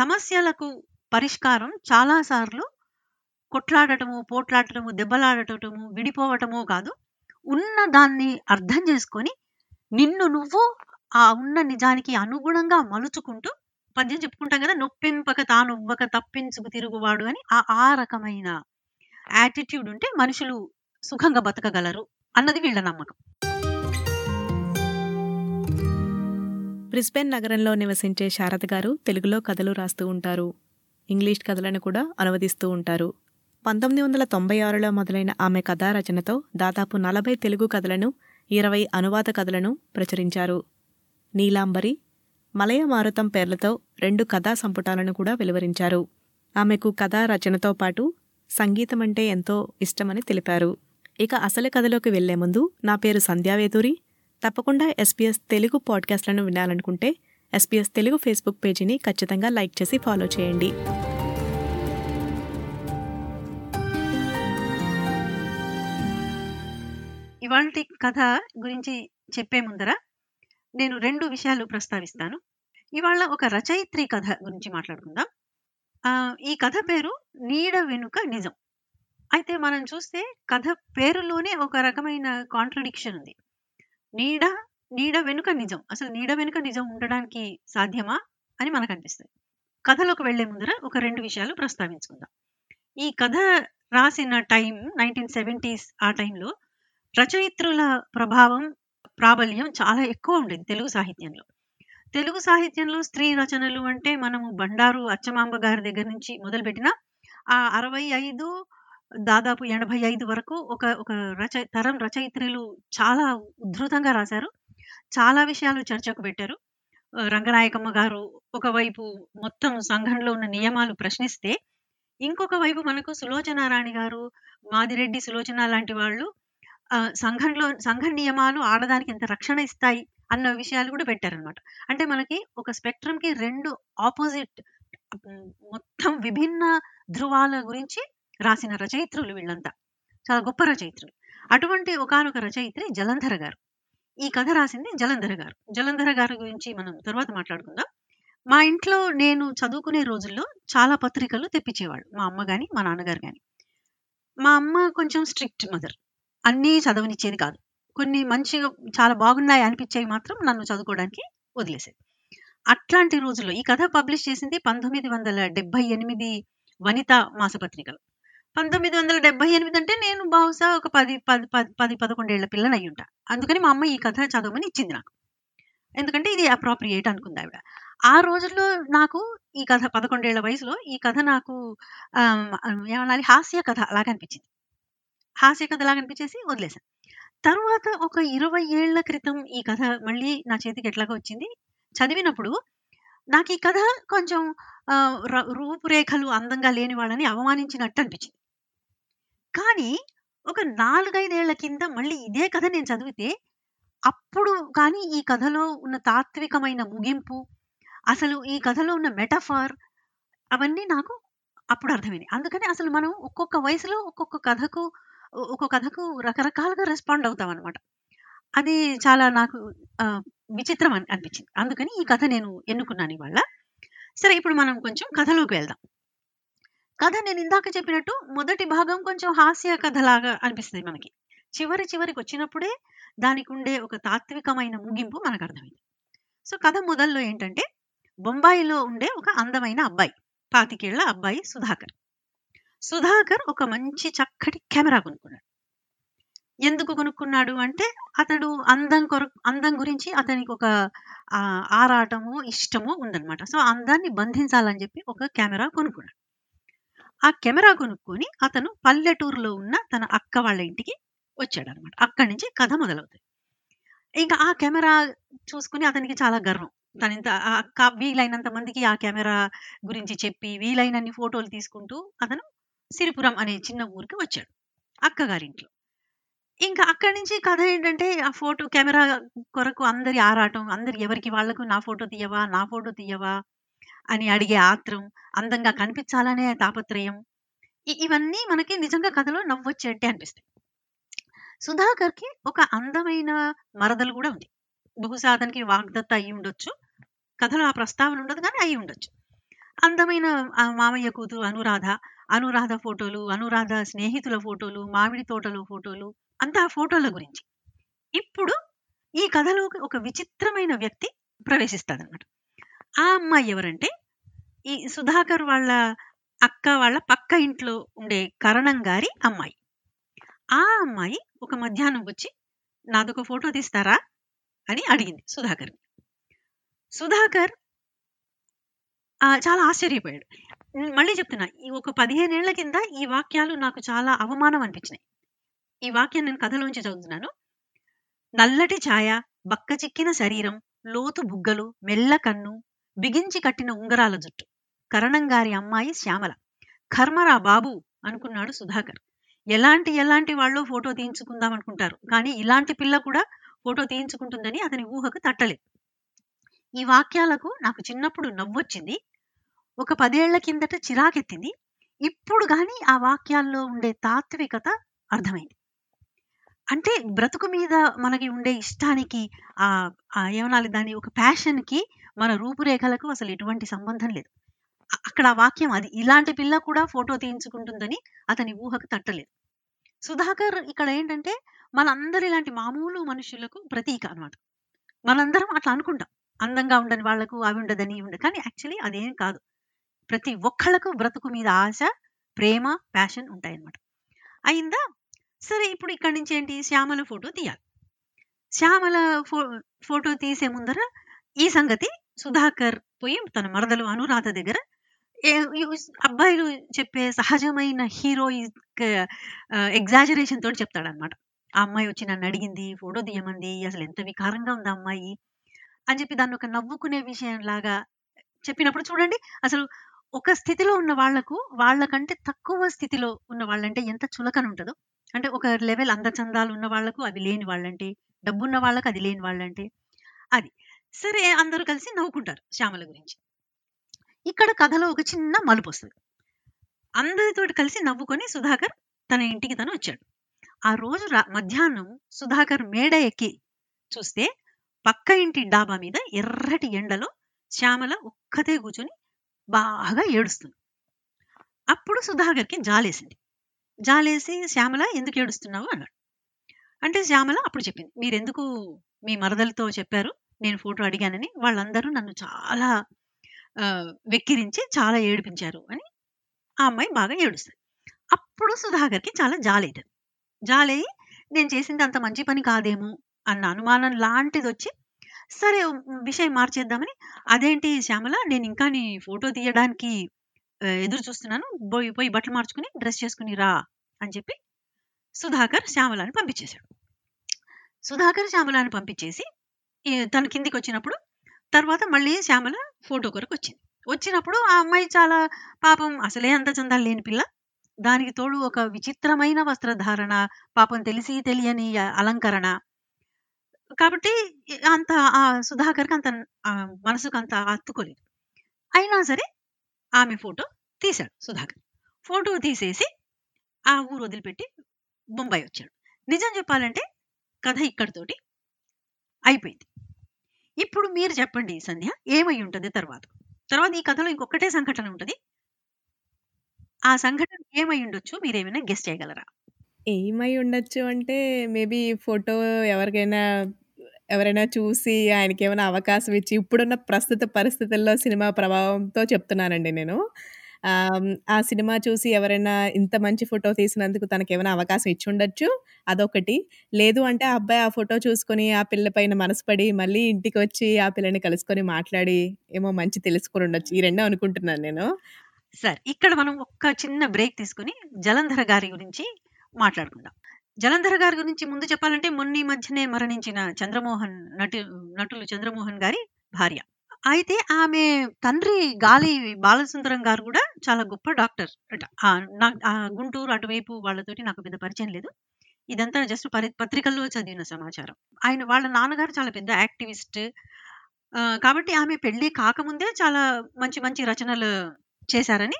సమస్యలకు పరిష్కారం చాలా సార్లు కొట్లాడటము, పోట్లాడటము, దెబ్బలాడటము, విడిపోవటమో కాదు. ఉన్న దాన్ని అర్థం చేసుకొని, నిన్ను నువ్వు ఆ ఉన్న నిజానికి అనుగుణంగా మలుచుకుంటూ పద్యం చెప్పుకుంటాం కదా! నొప్పింపక తానొవ్వక తప్పించుకు తిరుగువాడు అని ఆ ఆ రకమైన యాటిట్యూడ్ ఉంటే మనుషులు సుఖంగా బతకగలరు అన్నది వీళ్ళ నమ్మకం. బ్రిస్బెన్ నగరంలో నివసించే శారద గారు తెలుగులో కథలు రాస్తూ ఉంటారు. ఇంగ్లీష్ కథలను కూడా అనువదిస్తూ ఉంటారు. 1996లో మొదలైన ఆమె కథా రచనతో దాదాపు 40 తెలుగు కథలను, 20 అనువాద కథలను ప్రచురించారు. నీలాంబరి, మలయ మారుతం పేర్లతో రెండు కథా సంపుటాలను కూడా వెలువరించారు. ఆమెకు కథా రచనతో పాటు సంగీతం అంటే ఎంతో ఇష్టమని తెలిపారు. ఇక అసలు కథలోకి వెళ్ళే ముందు నా పేరు సంధ్యావేదూరి. తప్పకుండా ఎస్పీఎస్ తెలుగు పాడ్కాస్ట్లను వినాలనుకుంటే ఎస్పీఎస్ తెలుగు ఫేస్బుక్ పేజీని ఖచ్చితంగా లైక్ చేసి ఫాలో చేయండి. ఇవాళ కథ గురించి చెప్పే ముందర నేను రెండు విషయాలు ప్రస్తావిస్తాను. ఇవాళ ఒక రచయిత్రి కథ గురించి మాట్లాడుకుందాం. ఈ కథ పేరు 'నీడ వెనుక నిజం'. అయితే మనం చూస్తే కథ పేరులోనే ఒక రకమైన కాంట్రడిక్షన్ ఉంది. నీడ, నీడ వెనుక నిజం. అసలు నీడ వెనుక నిజం ఉండడానికి సాధ్యమా? అని మనకనిపిస్తది. కథలోకి వెళ్ళే ముందర ఒక రెండు విషయాలు ప్రస్తావించుకుందాం. ఈ కథ రాసిన టైం 1970స్ ఆ టైంలో రచయిత్రుల ప్రభావం, ప్రాబల్యం చాలా ఎక్కువ ఉండేది తెలుగు సాహిత్యంలో. తెలుగు సాహిత్యంలో స్త్రీ రచనలు అంటే మనము బండారు అచ్చమాంబ గారి దగ్గర నుంచి మొదలుపెట్టిన ఆ 65 దాదాపు 85 వరకు ఒక ఒక రచ తరం రచయిత్రులు చాలా ఉధృతంగా రాశారు. చాలా విషయాలు చర్చకు పెట్టారు. రంగనాయకమ్మ గారు ఒకవైపు మొత్తం సంఘంలో ఉన్న నియమాలు ప్రశ్నిస్తే, ఇంకొక వైపు మనకు సులోచనారాణి గారు, మాదిరెడ్డి సులోచన లాంటి వాళ్ళు సంఘంలో సంఘ నియమాలు ఆడదానికి ఎంత రక్షణ ఇస్తాయి అన్న విషయాలు కూడా పెట్టారనమాట. అంటే మనకి ఒక స్పెక్ట్రమ్‌కి రెండు ఆపోజిట్ మొత్తం విభిన్న ధృవాల గురించి రాసిన రచయిత్రులు వీళ్ళంతా. చాలా గొప్ప రచయిత్రులు. అటువంటి ఒకానొక రచయిత్రి జలంధర గారు. ఈ కథ రాసింది జలంధర గారు. జలంధర గారి గురించి మనం తర్వాత మాట్లాడుకుందాం. మా ఇంట్లో నేను చదువుకునే రోజుల్లో చాలా పత్రికలు తెప్పించేవాళ్ళు. మా అమ్మ కానీ మా నాన్నగారు కానీ మా అమ్మ కొంచెం స్ట్రిక్ట్ మదర్. అన్నీ చదవనిచ్చేది కాదు. కొన్ని మంచిగా చాలా బాగున్నాయి అనిపించేవి మాత్రం నన్ను చదువుకోవడానికి వదిలేసేది. అట్లాంటి రోజుల్లో ఈ కథ పబ్లిష్ చేసింది 1978 వనిత మాసపత్రికలు 1978 అంటే నేను బహుశా ఒక 10, 10, 10, 10, 11 ఏళ్ళ పిల్లనయ్యుంటా. అందుకని మా అమ్మ ఈ కథ చదవమని ఇచ్చింది నాకు. ఎందుకంటే ఇది అప్రోప్రియేట్ అనుకుందావిడ. ఆ రోజుల్లో నాకు ఈ కథ పదకొండేళ్ళ వయసులో ఈ కథ నాకు ఏమనాలి హాస్య కథ లాగా అనిపించింది. హాస్య కథ లాగా అనిపించేసి వదిలేసాను. తరువాత ఒక 20 ఏళ్ళ క్రితం ఈ కథ మళ్ళీ నా చేతికి ఎట్లాగో వచ్చింది. చదివినప్పుడు నాకు ఈ కథ కొంచెం రూపురేఖలు అందంగా లేని వాళ్ళని అవమానించినట్టు అనిపించింది. కానీ ఒక నాలుగైదేళ్ళ కింద మళ్ళీ ఇదే కథ నేను చదివితే, అప్పుడు కానీ ఈ కథలో ఉన్న తాత్వికమైన ముగింపు, అసలు ఈ కథలో ఉన్న మెటఫర్ అవన్నీ నాకు అప్పుడు అర్థమైంది అందుకని అసలు మనం ఒక్కొక్క వయసులో ఒక్కొక్క కథకు ఒక్కొక్క కథకు రకరకాలుగా రెస్పాండ్ అవుతాం అనమాట అది చాలా నాకు విచిత్రం అని అనిపించింది. అందుకని ఈ కథ నేను ఎన్నుకున్నాను ఇవాళ. సరే ఇప్పుడు మనం కొంచెం కథలోకి వెళ్దాం. కథ నేను ఇందాక చెప్పినట్టు మొదటి భాగం కొంచెం హాస్య కథలాగా అనిపిస్తుంది మనకి. చివరి చివరికి వచ్చినప్పుడే దానికుండే ఒక తాత్వికమైన ముగింపు మనకు అర్థమైంది సో కథ మొదల్లో ఏంటంటే, బొంబాయిలో ఉండే ఒక అందమైన అబ్బాయి. పాతికేళ్ళ అబ్బాయి సుధాకర్. సుధాకర్ ఒక మంచి చక్కటి కెమెరా కొనుక్కున్నాడు. ఎందుకు కొనుక్కున్నాడు అంటే, అతడు అందం కొరకు అందం గురించి అతనికి ఒక ఆరాటము, ఇష్టము ఉందన్నమాట సో అందాన్ని బంధించాలని చెప్పి ఒక కెమెరా కొనుక్కున్నాడు. ఆ కెమెరా కొనుక్కొని అతను పల్లెటూరులో ఉన్న తన అక్క వాళ్ళ ఇంటికి వచ్చాడనమాట. అక్కడి నుంచి కథ మొదలవుతుంది ఇంకా ఆ కెమెరా చూసుకొని అతనికి చాలా గర్వం. తనింత ఆ అక్క వీలైనంత మందికి ఆ కెమెరా గురించి చెప్పి, వీలైనన్ని ఫోటోలు తీసుకుంటూ అతను సిరిపురం అనే చిన్న ఊరికి వచ్చాడు. అక్కగారింట్లో. ఇంకా అక్కడి నుంచి కథ ఏంటంటే, ఆ ఫోటో కెమెరా కొరకు అందరి ఆరాటం, అందరు ఎవరికి వాళ్ళకు నా ఫోటో తీయవా? నా ఫోటో తీయవా? అని అడిగే ఆత్రం, అందంగా కనిపించాలనే తాపత్రయం. ఇవన్నీ మనకి నిజంగా కథలో నవ్వొచ్చేట్టే అనిపిస్తాయి. సుధాకర్‌కి ఒక అందమైన మరదలు కూడా ఉంది. బహుశా అతనికి వాగ్దత్త ఉండొచ్చు కథలో ఆ ప్రస్తావన ఉండదు కాని అయి ఉండొచ్చు అందమైన ఆ మామయ్య కూతురు అనురాధ అనురాధ ఫోటోలు అనురాధ స్నేహితుల ఫోటోలు మామిడి తోటలో ఫోటోలు అంతా ఫోటోల గురించి ఇప్పుడు ఈ కథలోకి ఒక విచిత్రమైన వ్యక్తి ప్రవేశిస్తాడనమాట ఆ అమ్మాయి ఎవరంటే ఈ సుధాకర్ వాళ్ళ అక్క వాళ్ళ పక్క ఇంట్లో ఉండే కరణం గారి అమ్మాయి. ఆ అమ్మాయి ఒక మధ్యాహ్నం వచ్చి నాదొక ఫోటో తీస్తారా? అని అడిగింది సుధాకర్ సుధాకర్ ఆ, చాలా ఆశ్చర్యపోయాడు. మళ్ళీ చెప్తున్నా ఈ ఒక పదిహేనేళ్ళ కింద ఈ వాక్యాలు నాకు చాలా అవమానం అనిపించినాయి. ఈ వాక్యం నేను కథలోంచి చదువుతున్నాను. నల్లటి ఛాయ బక్క చిక్కిన శరీరం లోతు బుగ్గలు మెల్ల కన్ను బిగించి కట్టిన ఉంగరాల జుట్టు. కరణం గారి అమ్మాయి శ్యామల. కర్మరా బాబు అనుకున్నాడు సుధాకర్. ఎలాంటి ఎలాంటి వాళ్ళు ఫోటో తీయించుకుందాం అనుకుంటారు? కానీ ఇలాంటి పిల్ల కూడా ఫోటో తీయించుకుంటుందని అతని ఊహకు తట్టలేదు. ఈ వాక్యాలకు నాకు చిన్నప్పుడు నవ్వొచ్చింది. ఒక పదేళ్ళ కిందట చిరాకెత్తింది. ఇప్పుడు గాని ఆ వాక్యాల్లో ఉండే తాత్వికత అర్థమైంది. అంటే బ్రతుకు మీద మనకి ఉండే ఇష్టానికి ఆ ఏమనాలి దాని ఒక ప్యాషన్కి మన రూపురేఖలకు అసలు ఎటువంటి సంబంధం లేదు. అక్కడ ఆ వాక్యం అది. ఇలాంటి పిల్ల కూడా ఫోటో తీయించుకుంటుందని అతని ఊహకు తట్టలేదు. సుధాకర్ ఇక్కడ ఏంటంటే మనందరూ ఇలాంటి మామూలు మనుషులకు ప్రతీక అన్నమాట. మనందరం అట్లా అనుకుంటాం. అందంగా ఉండని వాళ్ళకు అవి ఉండదని ఉండదు కానీ యాక్చువల్లీ అదేం కాదు. ప్రతి ఒక్కళ్ళకు బ్రతుకు మీద ఆశ ప్రేమ ప్యాషన్ ఉంటాయన్నమాట. అయిందా? సరే ఇప్పుడు ఇక్కడి నుంచి ఏంటి? శ్యామల ఫోటో తీయాలి. శ్యామల ఫో ఫోటో తీసే ముందర ఈ సంగతి సుధాకర్ పోయి తన మరదలు అనురాధ దగ్గర అబ్బాయిలు చెప్పే సహజమైన హీరోయిక్ ఎగ్జాజరేషన్ తోటి చెప్తాడనమాట ఆ అమ్మాయి వచ్చి నన్ను అడిగింది ఫోటో తీయమంది అసలు ఎంత వికారంగా ఉంది ఆ అమ్మాయి అని చెప్పి దాన్ని ఒక నవ్వుకునే విషయం లాగా చెప్పినప్పుడు చూడండి అసలు ఒక స్థితిలో ఉన్న వాళ్ళకు వాళ్ళకంటే తక్కువ స్థితిలో ఉన్న వాళ్ళంటే ఎంత చులకన ఉంటుందో. అంటే ఒక లెవెల్ అందచందాలు ఉన్న వాళ్ళకు అవి లేని వాళ్ళంటే డబ్బున్న వాళ్ళకి అది లేని వాళ్ళంటే అది. సరే అందరూ కలిసి నవ్వుకుంటారు శ్యామల గురించి. ఇక్కడ కథలో ఒక చిన్న మలుపు వస్తుంది. అందరితోటి కలిసి నవ్వుకొని సుధాకర్ తన ఇంటికి తను వచ్చాడు. ఆ రోజు రా మధ్యాహ్నం సుధాకర్ మేడ ఎక్కి చూస్తే పక్క ఇంటి డాబా మీద ఎర్రటి ఎండలో శ్యామల ఒక్కతే కూర్చొని బాగా ఏడుస్తుంది. అప్పుడు సుధాకర్కి జాలేసింది. జాలేసి శ్యామల ఎందుకు ఏడుస్తున్నావు? అన్నాడు. అంటే శ్యామల అప్పుడు చెప్పింది మీరెందుకు మీ మరదలతో చెప్పారు? నేను ఫోటో అడిగానని వాళ్ళందరూ నన్ను చాలా వెక్కిరించి చాలా ఏడిపించారు అని ఆ అమ్మాయి బాగా ఏడుస్తుంది. అప్పుడు సుధాకర్కి చాలా జాలేదు జాలయ్యి నేను చేసింది అంత మంచి పని కాదేమో అన్న అనుమానం లాంటిది వచ్చి సరే విషయం మార్చేద్దామని అదేంటి శ్యామల నేను ఇంకా నీ ఫోటో తీయడానికి ఎదురు చూస్తున్నాను. పోయి పోయి బట్టలు మార్చుకుని డ్రెస్ చేసుకుని రా అని చెప్పి సుధాకర్ శ్యామలాని పంపించేశాడు. సుధాకర్ శ్యామలాని పంపించేసి తన కిందికి వచ్చినప్పుడు తర్వాత మళ్ళీ శ్యామల ఫోటో కొరకు వచ్చింది వచ్చినప్పుడు ఆ అమ్మాయి చాలా పాపం అసలే అంత చందాలు లేని పిల్ల. దానికి తోడు ఒక విచిత్రమైన వస్త్రధారణ పాపం తెలిసి తెలియని అలంకరణ. కాబట్టి అంత ఆ సుధాకర్కి అంత ఆ మనసుకు అంత అత్తుకోలేదు అయినా సరే ఆమె ఫోటో తీశాడు సుధాకర్. ఫోటో తీసేసి ఆ ఊరు వదిలిపెట్టి బొంబాయి వచ్చాడు. నిజం చెప్పాలంటే కథ ఇక్కడితోటి అయిపోయింది. ఇప్పుడు మీరు చెప్పండి సంధ్య. ఏమై ఉంటుంది తర్వాత? తర్వాత ఈ కథలో ఇంకొకటే సంఘటన ఉంటుంది. ఆ సంఘటన ఏమై ఉండొచ్చు? మీరేమైనా గెస్ట్ చేయగలరా? ఏమై ఉండొచ్చు అంటే మేబీ ఫోటో ఎవరికైనా ఎవరైనా చూసి ఆయనకి ఏమైనా అవకాశం ఇచ్చి ఇప్పుడున్న ప్రస్తుత పరిస్థితుల్లో సినిమా ప్రభావంతో చెప్తున్నానండి నేను. ఆహ్, ఆ సినిమా చూసి ఎవరైనా ఇంత మంచి ఫోటో తీసినందుకు తనకేమైనా అవకాశం ఇచ్చుండొచ్చు. అదొకటి. లేదు అంటే ఆ అబ్బాయి ఆ ఫోటో చూసుకొని ఆ పిల్ల పైన మనసు పడి మళ్ళీ ఇంటికొచ్చి ఆ పిల్లని కలుసుకొని మాట్లాడి ఏమో మంచి తెలుసుకొని ఉండొచ్చు. ఈ రెండే అనుకుంటున్నాను నేను. సరే. ఇక్కడ మనం ఒక్క చిన్న బ్రేక్ తీసుకొని జలంధర గారి గురించి మాట్లాడుకుందాం. జలంధర గారి గురించి ముందు చెప్పాలంటే మొన్న ఈ మధ్యనే మరణించిన చంద్రమోహన్ నటు నటులు చంద్రమోహన్ గారి భార్య. అయితే ఆమె తండ్రి గాలి బాలసుందరం గారు కూడా చాలా గొప్ప డాక్టర్ నాకు గుంటూరు అటువైపు వాళ్ళతోటి నాకు పెద్ద పరిచయం లేదు. ఇదంతా జస్ట్ పరి పత్రికల్లో చదివిన సమాచారం. ఆయన వాళ్ళ నాన్నగారు చాలా పెద్ద యాక్టివిస్ట్. కాబట్టి ఆమె పెళ్ళి కాకముందే చాలా మంచి మంచి రచనలు చేశారని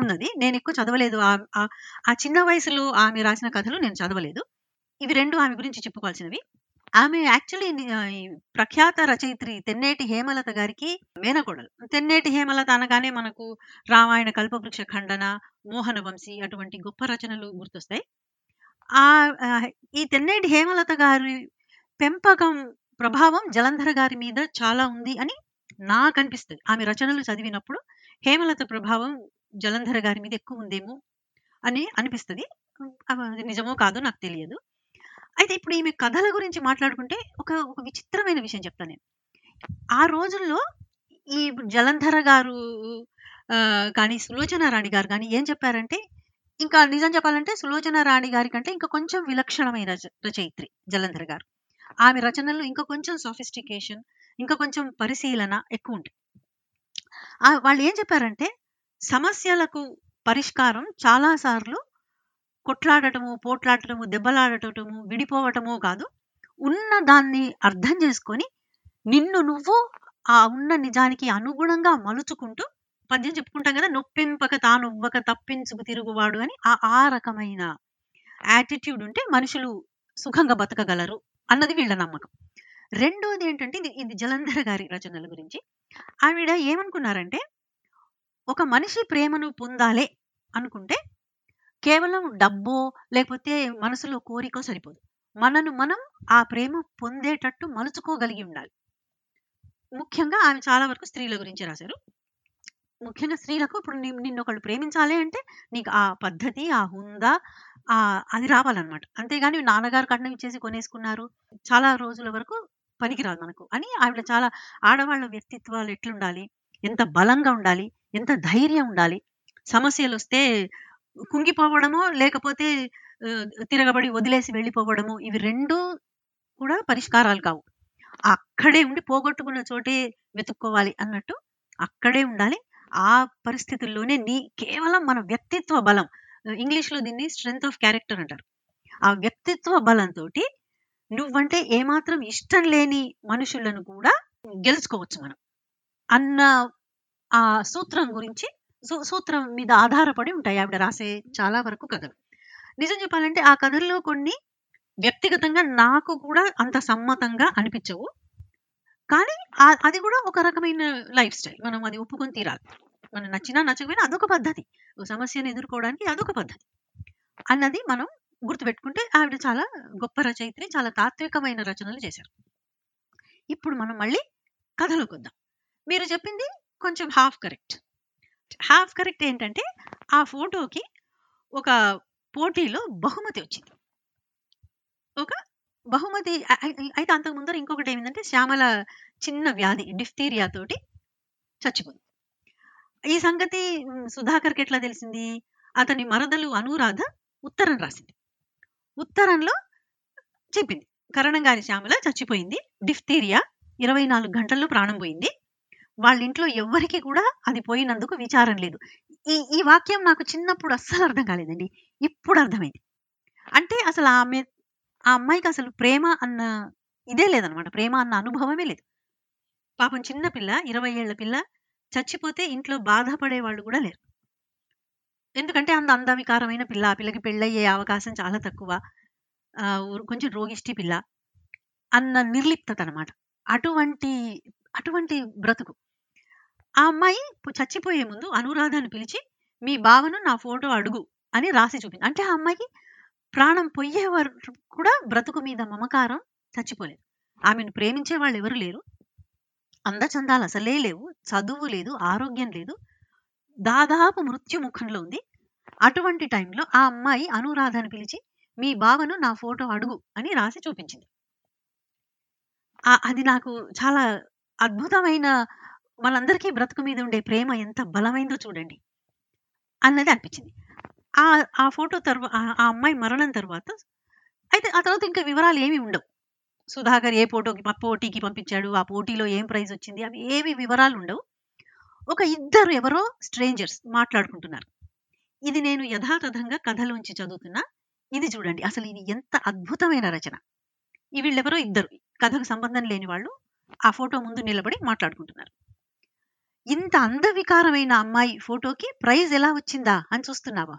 ఉన్నది నేను ఎక్కువ చదవలేదు. ఆ చిన్న వయసులో ఆమె రాసిన కథలు నేను చదవలేదు. ఇవి రెండు ఆమె గురించి చెప్పుకోవాల్సినవి. ఆమె యాక్చువల్లీ ప్రఖ్యాత రచయిత్రి తెన్నేటి హేమలత గారికి మేనకోడలు. తెన్నేటి హేమలత అనగానే మనకు రామాయణ కల్పవృక్ష ఖండన మోహన వంశీ అటువంటి గొప్ప రచనలు గుర్తొస్తాయి. ఆ ఈ తెన్నేటి హేమలత గారి పెంపకం ప్రభావం జలంధర గారి మీద చాలా ఉంది అని నాకు అనిపిస్తుంది. ఆమె రచనలు చదివినప్పుడు హేమలత ప్రభావం జలంధర గారి మీద ఎక్కువ ఉందేమో అని అనిపిస్తుంది. నిజమో కాదో నాకు తెలియదు. అయితే ఇప్పుడు ఈమె కథల గురించి మాట్లాడుకుంటే ఒక ఒక విచిత్రమైన విషయం చెప్తాను నేను. ఆ రోజుల్లో ఈ జలంధర గారు కానీ సులోచన రాణి గారు కానీ ఏం చెప్పారంటే ఇంకా నిజం చెప్పాలంటే సులోచన రాణి గారి కంటే ఇంకా కొంచెం విలక్షణమైన రచ- రచయిత్రి జలంధర్ గారు. ఆమె రచనల్లో ఇంకా కొంచెం సోఫిస్టికేషన్ ఇంకా కొంచెం పరిశీలన ఎక్కువ ఉంటాయి వాళ్ళు ఏం చెప్పారంటే సమస్యలకు పరిష్కారం చాలా సార్లు కొట్లాడటము పోట్లాడటము దెబ్బలాడటము విడిపోవటము కాదు ఉన్న దాన్ని అర్థం చేసుకొని నిన్ను నువ్వు ఆ ఉన్న నిజానికి అనుగుణంగా మలుచుకుంటూ పద్యం చెప్పుకుంటాం కదా నొప్పింపక తానువ్వక తప్పించుకు తిరుగువాడు అని ఆ ఆ రకమైన యాటిట్యూడ్ ఉంటే మనుషులు సుఖంగా బతకగలరు అన్నది వీళ్ళ నమ్మకం. రెండోది ఏంటంటే ఇది ఇది జలంధర్ గారి రచనల గురించి. ఆవిడ ఏమనుకున్నారంటే ఒక మనిషి ప్రేమను పొందాలే అనుకుంటే కేవలం డబ్బో లేకపోతే మనసులో కోరికో సరిపోదు. మనను మనం ఆ ప్రేమ పొందేటట్టు మలుచుకోగలిగి ఉండాలి. ముఖ్యంగా ఆమె చాలా వరకు స్త్రీల గురించి రాశారు. ముఖ్యంగా స్త్రీలకు ఇప్పుడు ని- నిన్ను ఒకళ్ళు ప్రేమించాలి అంటే నీకు ఆ పద్ధతి ఆ హుందా ఆ అది రావాలన్నమాట. అంతేగాని నాన్నగారు కట్నం ఇచ్చేసి కొనేసుకున్నారు. చాలా రోజుల వరకు పనికిరాదు మనకు అని ఆవిడ చాలా ఆడవాళ్ళ వ్యక్తిత్వాలు ఎట్లుండాలి? ఎంత బలంగా ఉండాలి? ఎంత ధైర్యం ఉండాలి? సమస్యలు వస్తే కుంగిపోవడమో లేకపోతే తిరగబడి వదిలేసి వెళ్ళిపోవడము ఇవి రెండు కూడా పరిష్కారాలు కావు. అక్కడే ఉండి పోగొట్టుకున్న చోటే వెతుక్కోవాలి అన్నట్టు అక్కడే ఉండాలి. ఆ పరిస్థితుల్లోనే నీ కేవలం మన వ్యక్తిత్వ బలం ఇంగ్లీష్లో దీన్ని స్ట్రెంగ్త్ ఆఫ్ క్యారెక్టర్ అంటారు. ఆ వ్యక్తిత్వ బలంతో నువ్వంటే ఏమాత్రం ఇష్టం లేని మనుషులను కూడా గెలుచుకోవచ్చు మనం అన్న ఆ సూత్రం గురించి సూత్రం మీద ఆధారపడి ఉంటాయి ఆవిడ రాసే చాలా వరకు కథలు. నిజం చెప్పాలంటే ఆ కథల్లో కొన్ని వ్యక్తిగతంగా నాకు కూడా అంత సమ్మతంగా అనిపించవు. కానీ అది కూడా ఒక రకమైన లైఫ్ స్టైల్. మనం అది ఒప్పుకొని తీరాలి. మనం నచ్చినా నచ్చకపోయినా అదొక పద్ధతి. సమస్యను ఎదుర్కోవడానికి అదొక పద్ధతి. అన్నది మనం గుర్తుపెట్టుకుంటే ఆవిడ చాలా గొప్ప రచయిత్రి చాలా తాత్వికమైన రచనలు చేశారు. ఇప్పుడు మనం మళ్ళీ కథలోకి వద్దాం. మీరు చెప్పింది కొంచెం హాఫ్ కరెక్ట్ హాఫ్ కరెక్ట్ ఏంటంటే ఆ ఫోటోకి ఒక పోటీలో బహుమతి వచ్చింది. ఒక బహుమతి అయితే అంతకు ముందర ఇంకొకటి ఏమిందంటే శ్యామల చిన్న వ్యాధి డిఫ్తీరియా తోటి చచ్చిపోయింది. ఈ సంగతి సుధాకర్కి ఎట్లా తెలిసింది? అతని మరదలు అనురాధ ఉత్తరం రాసింది. ఉత్తరంలో చెప్పింది. కరణంగారి శ్యామల చచ్చిపోయింది డిఫ్తీరియా ఇరవై నాలుగు గంటల్లో ప్రాణం పోయింది వాళ్ళ ఇంట్లో ఎవ్వరికి కూడా అది పోయినందుకు విచారం లేదు. ఈ ఈ వాక్యం నాకు చిన్నప్పుడు అస్సలు అర్థం కాలేదండి. ఇప్పుడు అర్థమైంది. అంటే అసలు ఆమె ఆ అమ్మాయికి అసలు ప్రేమ అన్న ఇదే లేదనమాట. ప్రేమ అన్న అనుభవమే లేదు. పాపం చిన్న పిల్ల ఇరవై ఏళ్ళ పిల్ల చచ్చిపోతే ఇంట్లో బాధపడే వాళ్ళు కూడా లేరు. ఎందుకంటే అంత అందవికారమైన పిల్ల ఆ పిల్లకి పెళ్ళయ్యే అవకాశం చాలా తక్కువ. ఆ, ఊరు- కొంచెం రోగిష్టి పిల్ల అన్న నిర్లిప్తత అనమాట అటువంటి అటువంటి బ్రతుకు. ఆ అమ్మాయి చచ్చిపోయే ముందు అనురాధను పిలిచి మీ బావను నా ఫోటో అడుగు అని రాసి చూపింది. అంటే ఆ అమ్మాయికి ప్రాణం పొయ్యే వరకు కూడా బ్రతుకు మీద మమకారం చచ్చిపోలేదు. ఆమెను ప్రేమించే వాళ్ళు ఎవరు లేరు. అందచందాలు అసలే లేవు. చదువు లేదు ఆరోగ్యం లేదు. దాదాపు మృత్యు ముఖంలో ఉంది. అటువంటి టైంలో ఆ అమ్మాయి అనురాధను పిలిచి మీ బావను నా ఫోటో అడుగు అని రాసి చూపించింది. అది నాకు చాలా అద్భుతమైన మనందరికీ బ్రతుకు మీద ఉండే ప్రేమ ఎంత బలమైందో చూడండి అన్నది అనిపించింది. ఆ ఆ ఫోటో తర్వాత ఆ అమ్మాయి మరణం తర్వాత అయితే ఆ తర్వాత ఇంకా వివరాలు ఏమీ ఉండవు. సుధాకర్ ఏ ఫోటోకి పోటీకి పంపించాడు ఆ పోటీలో ఏం ప్రైజ్ వచ్చింది అవి ఏవి వివరాలు ఉండవు. ఒక ఇద్దరు ఎవరో స్ట్రేంజర్స్ మాట్లాడుకుంటున్నారు. ఇది నేను యథాతథంగా కథలోంచి చదువుతున్నా. ఇది చూడండి అసలు ఇది ఎంత అద్భుతమైన రచన. ఈ వీళ్ళెవరో ఇద్దరు కథకు సంబంధం లేని వాళ్ళు ఆ ఫోటో ముందు నిలబడి మాట్లాడుకుంటున్నారు. ఇంత అందవికారమైన అమ్మాయి ఫోటోకి ప్రైజ్ ఎలా వచ్చిందా అని చూస్తున్నావా?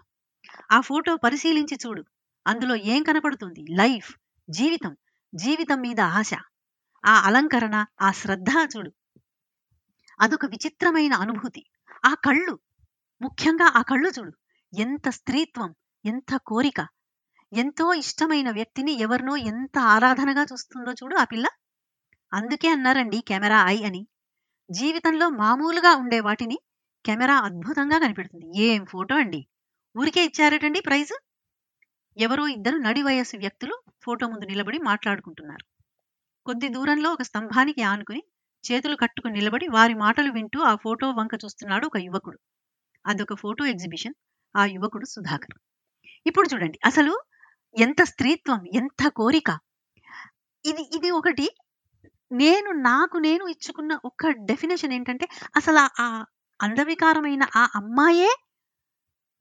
ఆ ఫోటో పరిశీలించి చూడు. అందులో ఏం కనపడుతుంది? లైఫ్ జీవితం జీవితం మీద ఆశ ఆ అలంకరణ ఆ శ్రద్ధ చూడు. అదొక విచిత్రమైన అనుభూతి. ఆ కళ్ళు ముఖ్యంగా ఆ కళ్ళు చూడు. ఎంత స్త్రీత్వం ఎంత కోరిక ఎంతో ఇష్టమైన వ్యక్తిని ఎవరినో ఎంత ఆరాధనగా చూస్తుందో చూడు ఆ పిల్ల. అందుకే అన్నారండి కెమెరా ఐ అని. జీవితంలో మామూలుగా ఉండే వాటిని కెమెరా అద్భుతంగా కనిపెడుతుంది. ఏం ఫోటో అండి? ఊరికే ఇచ్చారటండి ప్రైజ్? ఎవరో ఇద్దరు నడి వయస్సు వ్యక్తులు ఫోటో ముందు నిలబడి మాట్లాడుకుంటున్నారు. కొద్ది దూరంలో ఒక స్తంభానికి ఆనుకుని చేతులు కట్టుకుని నిలబడి వారి మాటలు వింటూ ఆ ఫోటో వంక చూస్తున్నాడు ఒక యువకుడు. అదొక ఫోటో ఎగ్జిబిషన్. ఆ యువకుడు సుధాకర్. ఇప్పుడు చూడండి. అసలు ఎంత స్త్రీత్వం ఎంత కోరిక. ఇది ఇది ఒకటి నేను నాకు నేను ఇచ్చుకున్న ఒక డెఫినేషన్ ఏంటంటే అసలు ఆ- అందవికారమైన ఆ అమ్మాయే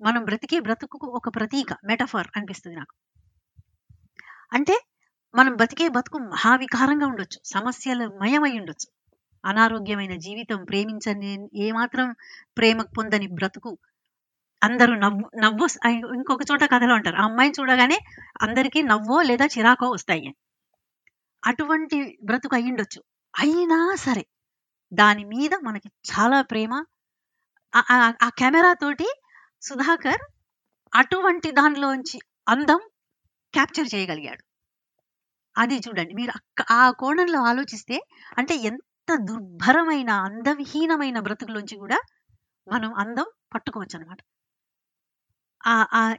మనం బ్రతికే బ్రతుకు ఒక ప్రతీక మెటఫర్ అనిపిస్తుంది నాకు. అంటే మనం బతికే బతుకు మహావికారంగా ఉండొచ్చు సమస్యలు మయమై ఉండొచ్చు. అనారోగ్యమైన జీవితం ప్రేమించని ఏమాత్రం ప్రేమ పొందని బ్రతుకు అందరూ నవ్వు నవ్వు ఇంకొక చోట కథలో అంటారు ఆ అమ్మాయిని చూడగానే అందరికీ నవ్వో లేదా చిరాకో వస్తాయి. అని అటువంటి బ్రతుకు అయ్యుండొచ్చు అయినా సరే దాని మీద మనకి చాలా ప్రేమ. ఆ- కెమెరా తోటి సుధాకర్ అటువంటి దానిలోంచి అందం క్యాప్చర్ చేయగలిగాడు. అది చూడండి మీరు అక్క- ఆ కోణంలో ఆలోచిస్తే అంటే ఎంత దుర్భరమైన అందవిహీనమైన బ్రతుకులోంచి కూడా మనం అందం పట్టుకోవచ్చు అనమాట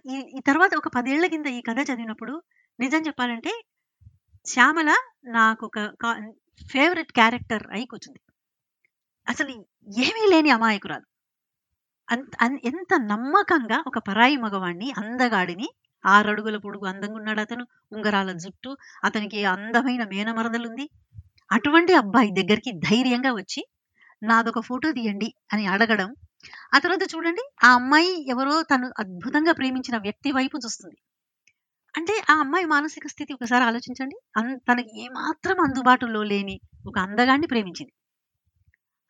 ఈ తర్వాత ఒక పదేళ్ళ కింద ఈ కథ చదివినప్పుడు నిజం చెప్పాలంటే శ్యామల నాకు ఒక ఫేవరెట్ క్యారెక్టర్ అయి కూర్చుంది. అసలు ఏమీ లేని అమాయకురాలు. అంత ఎంత నమ్మకంగా ఒక పరాయి మగవాణ్ణి అందగాడిని ఆరడుగుల పొడుగు అందంగా ఉన్నాడు అతను ఉంగరాల జుట్టు అతనికి అందమైన మేనమరదలుంది. అటువంటి అబ్బాయి దగ్గరికి ధైర్యంగా వచ్చి నాదొక ఫోటో తీయండి అని అడగడం ఆ తర్వాత చూడండి ఆ అమ్మాయి ఎవరో తను అద్భుతంగా ప్రేమించిన వ్యక్తి వైపు చూస్తుంది. అంటే ఆ అమ్మాయి మానసిక స్థితి ఒకసారి ఆలోచించండి. అన్- తనకి ఏమాత్రం అందుబాటులో లేని ఒక అందగాన్ని ప్రేమించింది.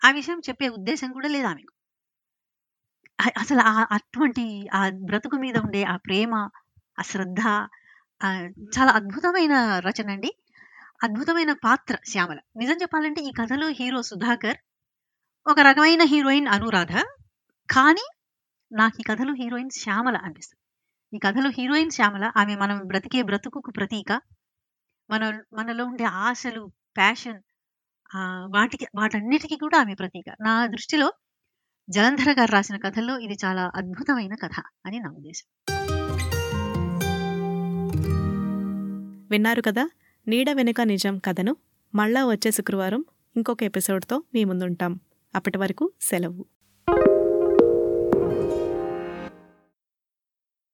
ఆ విషయం చెప్పే ఉద్దేశం కూడా లేదు ఆమెకు అసలు ఆ అటువంటి ఆ బ్రతుకు మీద ఉండే ఆ ప్రేమ ఆ శ్రద్ధ చాలా అద్భుతమైన రచన అండి. అద్భుతమైన పాత్ర శ్యామల. నిజం చెప్పాలంటే ఈ కథలో హీరో సుధాకర్ ఒక రకమైన హీరోయిన్ అనురాధ కానీ నాకు ఈ కథలో హీరోయిన్ శ్యామల అనిపిస్తుంది. ఈ కథలో హీరోయిన్ శ్యామల ఆమె మనం బ్రతికే బ్రతుకుకు ప్రతీక. మన మనలో ఉండే ఆశలు ప్యాషన్ వాటికి వాటన్నిటికీ కూడా ఆమె ప్రతీక. నా దృష్టిలో జలంధర గారు రాసిన కథల్లో ఇది చాలా అద్భుతమైన కథ అని నా ఉద్దేశం. విన్నారు కదా? నీడ వెనుక నిజం కథను. మళ్ళా వచ్చే శుక్రవారం ఇంకొక ఎపిసోడ్తో మీ ముందుంటాం. అప్పటి వరకు సెలవు.